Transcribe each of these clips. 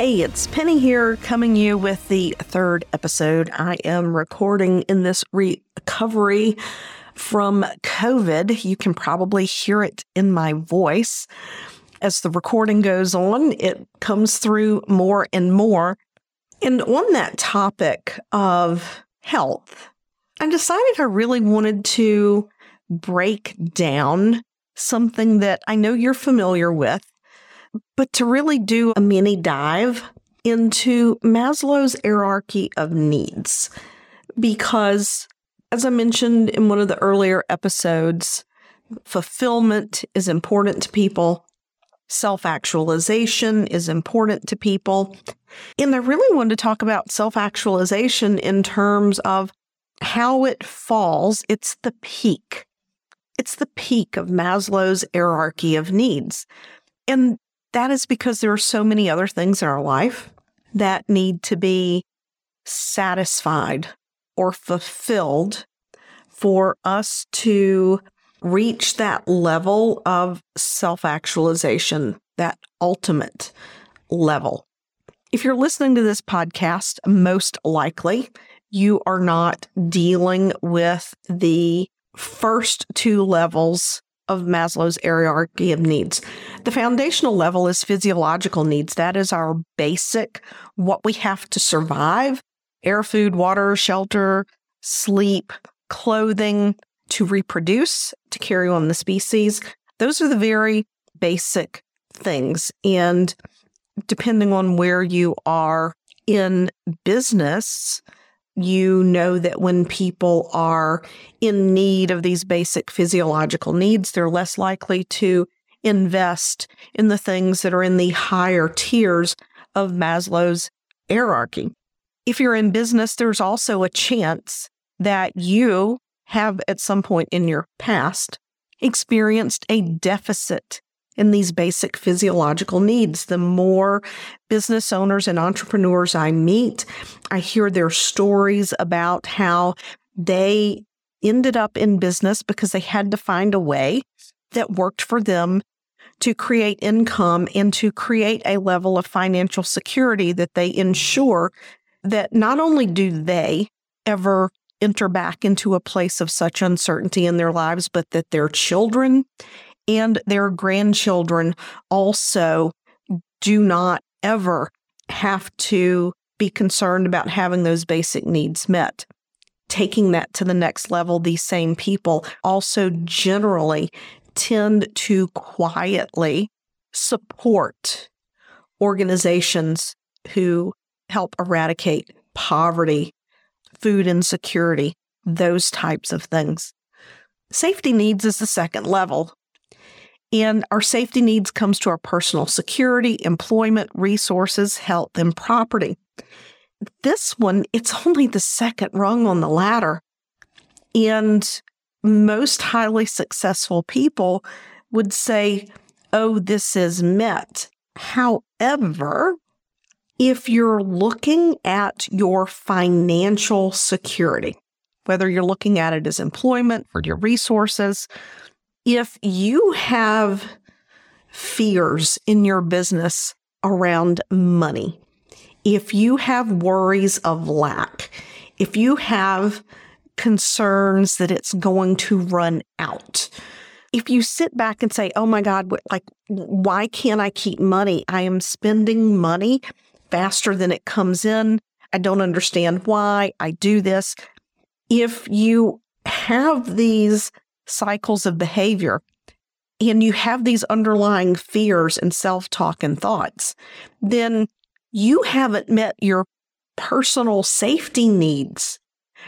Hey, it's Penny here coming you with the third episode. I am recording in this recovery from COVID. You can probably hear it in my voice. As the recording goes on, it comes through more and more. And on that topic of health, I decided I really wanted to break down something that I know you're familiar with but to really do a mini dive into Maslow's hierarchy of needs. Because, as I mentioned in one of the earlier episodes, fulfillment is important to people, self actualization is important to people. And I really wanted to talk about self actualization in terms of how it falls. It's the peak. It's the peak of Maslow's hierarchy of needs. And that is because there are so many other things in our life that need to be satisfied or fulfilled for us to reach that level of self actualization, that ultimate level. If you're listening to this podcast, most likely you are not dealing with the first two levels of Maslow's hierarchy of needs. The foundational level is physiological needs. That is our basic, what we have to survive air, food, water, shelter, sleep, clothing, to reproduce, to carry on the species. Those are the very basic things. And depending on where you are in business, you know that when people are in need of these basic physiological needs, they're less likely to invest in the things that are in the higher tiers of Maslow's hierarchy. If you're in business, there's also a chance that you have at some point in your past experienced a deficit in these basic physiological needs. The more business owners and entrepreneurs I meet, I hear their stories about how they ended up in business because they had to find a way that worked for them to create income and to create a level of financial security that they ensure that not only do they ever enter back into a place of such uncertainty in their lives, but that their children and their grandchildren also do not ever have to be concerned about having those basic needs met. Taking that to the next level, these same people also generally tend to quietly support organizations who help eradicate poverty, food insecurity, those types of things. Safety needs is the second level and our safety needs comes to our personal security, employment, resources, health, and property. This one, it's only the second rung on the ladder. And most highly successful people would say, oh, this is met. However, if you're looking at your financial security, whether you're looking at it as employment or your resources, if you have fears in your business around money, if you have worries of lack, if you have concerns that it's going to run out, if you sit back and say, oh my God, like, why can't I keep money? I am spending money faster than it comes in. I don't understand why I do this. If you have these cycles of behavior and you have these underlying fears and self talk and thoughts, then you haven't met your personal safety needs.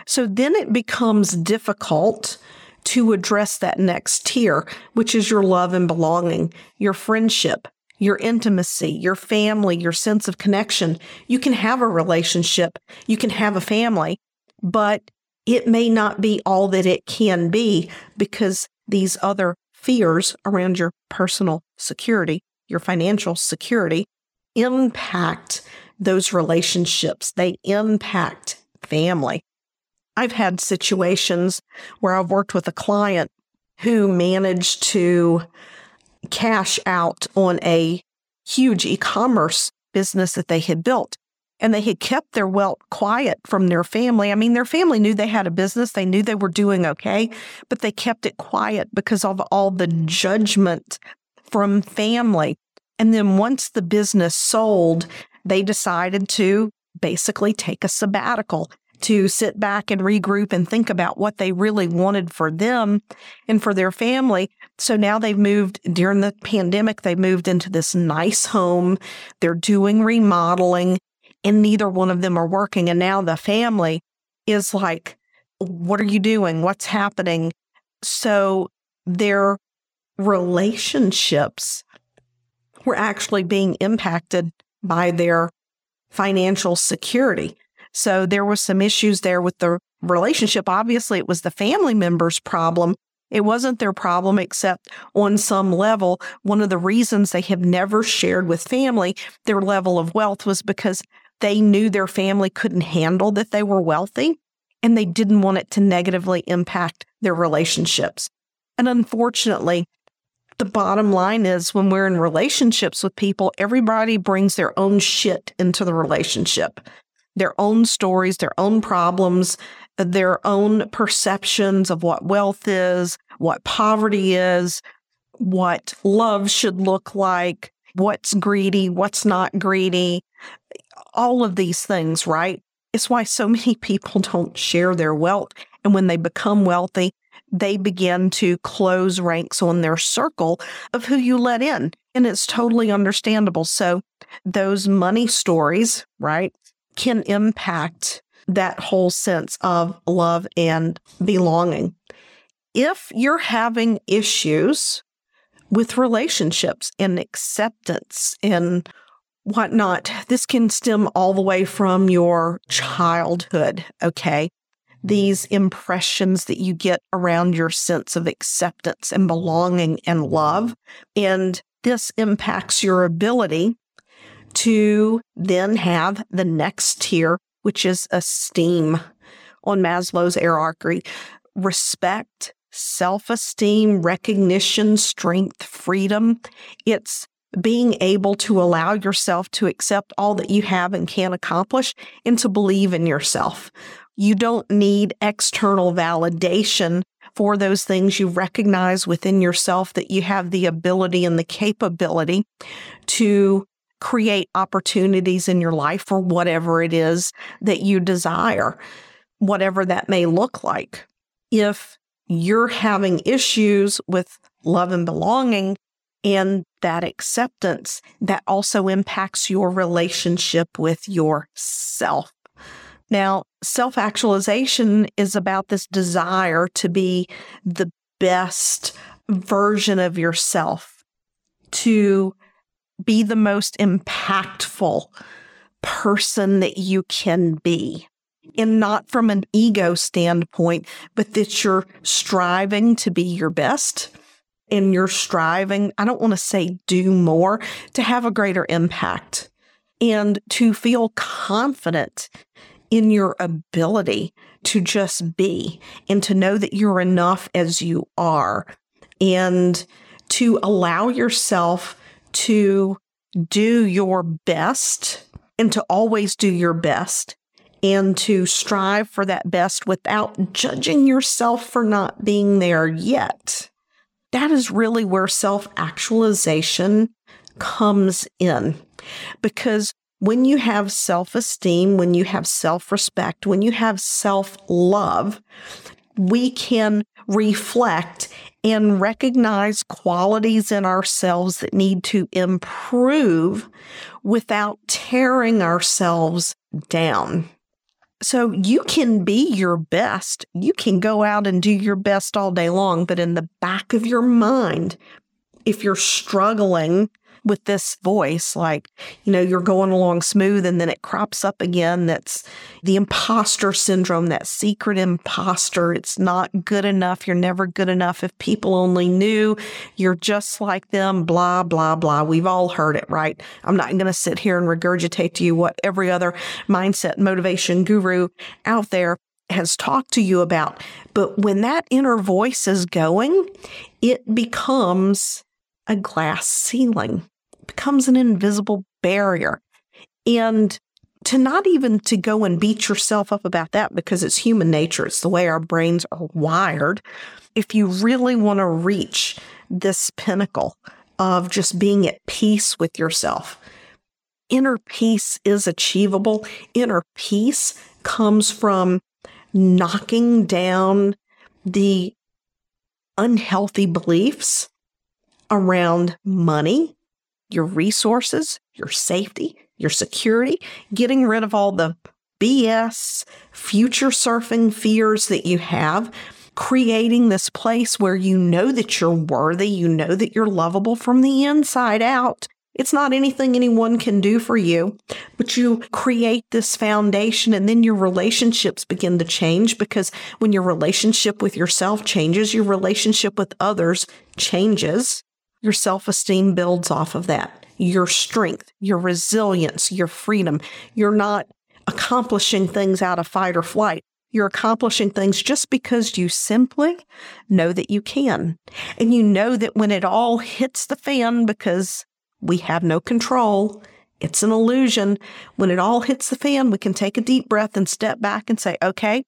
So then it becomes difficult to address that next tier, which is your love and belonging, your friendship, your intimacy, your family, your sense of connection. You can have a relationship, you can have a family, but it may not be all that it can be because these other fears around your personal security, your financial security, impact those relationships. They impact family. I've had situations where I've worked with a client who managed to cash out on a huge e commerce business that they had built. And they had kept their wealth quiet from their family. I mean, their family knew they had a business, they knew they were doing okay, but they kept it quiet because of all the judgment from family. And then once the business sold, they decided to basically take a sabbatical to sit back and regroup and think about what they really wanted for them and for their family. So now they've moved during the pandemic, they moved into this nice home. They're doing remodeling and neither one of them are working. And now the family is like, what are you doing? What's happening? So their relationships were actually being impacted by their financial security. So there was some issues there with the relationship. Obviously, it was the family member's problem. It wasn't their problem, except on some level, one of the reasons they have never shared with family their level of wealth was because they knew their family couldn't handle that they were wealthy and they didn't want it to negatively impact their relationships. And unfortunately, the bottom line is when we're in relationships with people, everybody brings their own shit into the relationship their own stories, their own problems, their own perceptions of what wealth is, what poverty is, what love should look like, what's greedy, what's not greedy, all of these things, right? It's why so many people don't share their wealth. And when they become wealthy, they begin to close ranks on their circle of who you let in. And it's totally understandable. So, those money stories, right? can impact that whole sense of love and belonging. If you're having issues with relationships and acceptance and whatnot, this can stem all the way from your childhood, okay? These impressions that you get around your sense of acceptance and belonging and love. And this impacts your ability to then have the next tier, which is esteem on Maslow's hierarchy respect, self esteem, recognition, strength, freedom. It's being able to allow yourself to accept all that you have and can accomplish and to believe in yourself. You don't need external validation for those things. You recognize within yourself that you have the ability and the capability to create opportunities in your life for whatever it is that you desire, whatever that may look like. If you're having issues with love and belonging and that acceptance, that also impacts your relationship with yourself. Now, self actualization is about this desire to be the best version of yourself, to be the most impactful person that you can be. And not from an ego standpoint, but that you're striving to be your best and you're striving, I don't want to say do more, to have a greater impact and to feel confident in your ability to just be and to know that you're enough as you are and to allow yourself to do your best and to always do your best and to strive for that best without judging yourself for not being there yet. That is really where self actualization comes in. Because when you have self esteem, when you have self respect, when you have self love, we can reflect and recognize qualities in ourselves that need to improve without tearing ourselves down. So you can be your best. You can go out and do your best all day long, but in the back of your mind, if you're struggling with this voice, like, you know, you're going along smooth and then it crops up again. That's the imposter syndrome, that secret imposter. It's not good enough. You're never good enough. If people only knew you're just like them, blah, blah, blah. We've all heard it, right? I'm not going to sit here and regurgitate to you what every other mindset motivation guru out there has talked to you about. But when that inner voice is going, it becomes a glass ceiling becomes an invisible barrier. And to not even to go and beat yourself up about that because it's human nature, it's the way our brains are wired. If you really want to reach this pinnacle of just being at peace with yourself, inner peace is achievable. Inner peace comes from knocking down the unhealthy beliefs around money, your resources, your safety, your security, getting rid of all the BS, future surfing fears that you have, creating this place where you know that you're worthy, you know that you're lovable from the inside out. It's not anything anyone can do for you, but you create this foundation and then your relationships begin to change because when your relationship with yourself changes, your relationship with others changes. Your self esteem builds off of that. Your strength, your resilience, your freedom. You're not accomplishing things out of fight or flight. You're accomplishing things just because you simply know that you can. And you know that when it all hits the fan, because we have no control, it's an illusion. When it all hits the fan, we can take a deep breath and step back and say, okay,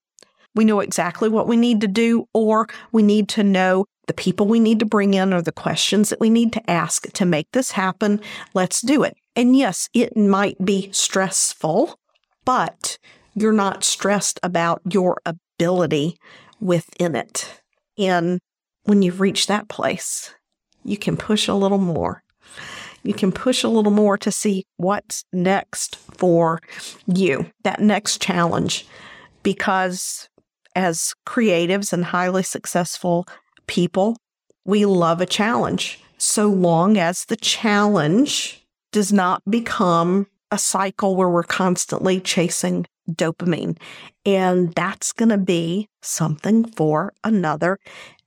we know exactly what we need to do, or we need to know the people we need to bring in or the questions that we need to ask to make this happen. Let's do it. And yes, it might be stressful, but you're not stressed about your ability within it. And when you've reached that place, you can push a little more. You can push a little more to see what's next for you, that next challenge. Because as creatives and highly successful people, we love a challenge so long as the challenge does not become a cycle where we're constantly chasing dopamine. And that's going to be something for another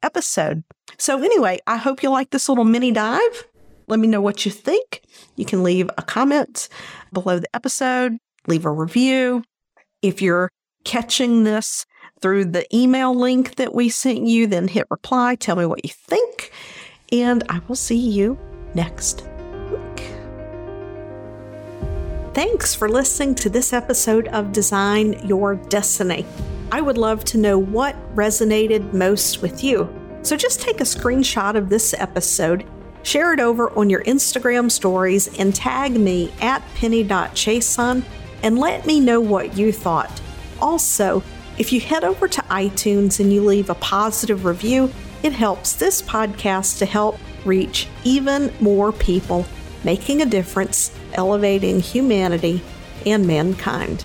episode. So, anyway, I hope you like this little mini dive. Let me know what you think. You can leave a comment below the episode, leave a review. If you're catching this through the email link that we sent you, then hit reply, tell me what you think, and I will see you next week. Thanks for listening to this episode of Design Your Destiny. I would love to know what resonated most with you. So just take a screenshot of this episode, share it over on your Instagram stories, and tag me at penny.chiasson and let me know what you thought. Also, if you head over to iTunes and you leave a positive review, it helps this podcast to help reach even more people, making a difference, elevating humanity and mankind.